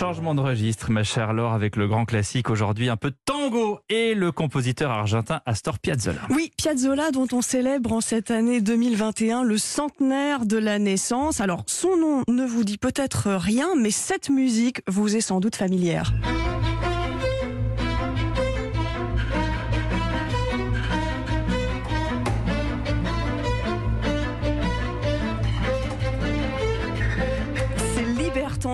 Changement de registre, ma chère Laure, avec le grand classique aujourd'hui, un peu de tango et le compositeur argentin Astor Piazzolla. Oui, Piazzolla dont on célèbre en cette année 2021 le centenaire de la naissance. Alors, son nom ne vous dit peut-être rien, mais cette musique vous est sans doute familière.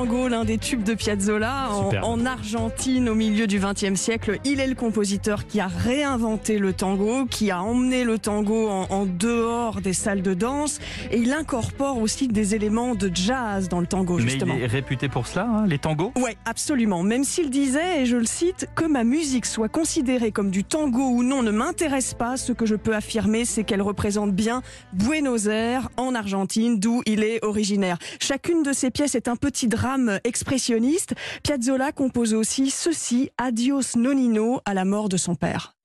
Tango, l'un des tubes de Piazzolla en, en, Argentine au milieu du XXe siècle. Il est le compositeur qui a réinventé le tango, qui a emmené le tango en, en dehors des salles de danse et il incorpore aussi des éléments de jazz dans le tango justement. Mais il est réputé pour cela, hein, les tangos? Oui, absolument. Même s'il disait, et je le cite, que ma musique soit considérée comme du tango ou non ne m'intéresse pas. Ce que je peux affirmer, c'est qu'elle représente bien Buenos Aires en Argentine, d'où il est originaire. Chacune de ses pièces est un petit drame expressionniste. Piazzolla compose aussi ceci, Adios Nonino, à la mort de son père.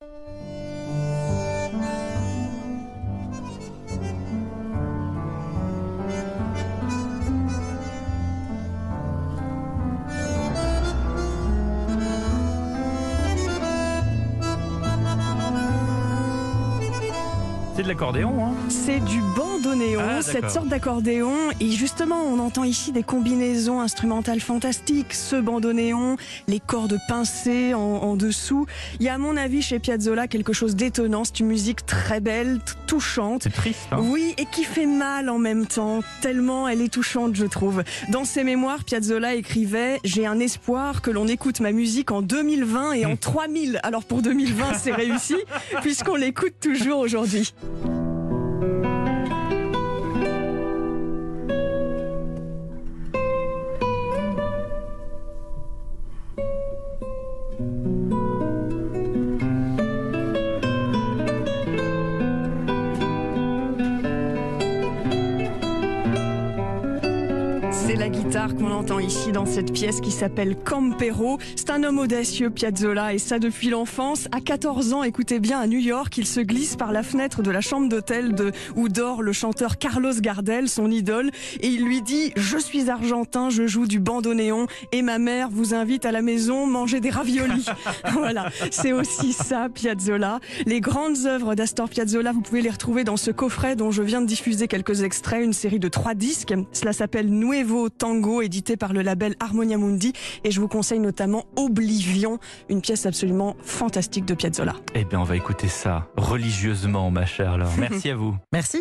C'est de l'accordéon, hein C'est du bandoneon, ah, cette sorte d'accordéon. Et justement, on entend ici des combinaisons instrumentales fantastiques. Ce bandoneon, les cordes pincées en, en dessous. Il y a à mon avis chez Piazzolla quelque chose d'étonnant. C'est une musique très belle, touchante. C'est triste, hein Oui, et qui fait mal en même temps. Tellement elle est touchante, je trouve. Dans ses mémoires, Piazzolla écrivait « J'ai un espoir que l'on écoute ma musique en 2020 et en 3000. Alors pour 2020, c'est réussi, puisqu'on l'écoute toujours aujourd'hui. C'est la guitare qu'on entend ici dans cette pièce qui s'appelle Campero. C'est un homme audacieux, Piazzolla, et ça depuis l'enfance. À 14 ans, écoutez bien, à New York, il se glisse par la fenêtre de la chambre d'hôtel de où dort le chanteur Carlos Gardel, son idole, et il lui dit Je suis argentin, je joue du bandoneon, et ma mère vous invite à la maison manger des raviolis. voilà, c'est aussi ça, Piazzolla. Les grandes œuvres d'Astor Piazzolla, vous pouvez les retrouver dans ce coffret dont je viens de diffuser quelques extraits, une série de trois disques. Cela s'appelle Nuevo Tango, édité par le label Harmonia Mundi. Et je vous conseille notamment Oblivion, une pièce absolument fantastique de Piazzolla. Eh bien, on va écouter ça religieusement, ma chère Laure. Merci à vous. Merci.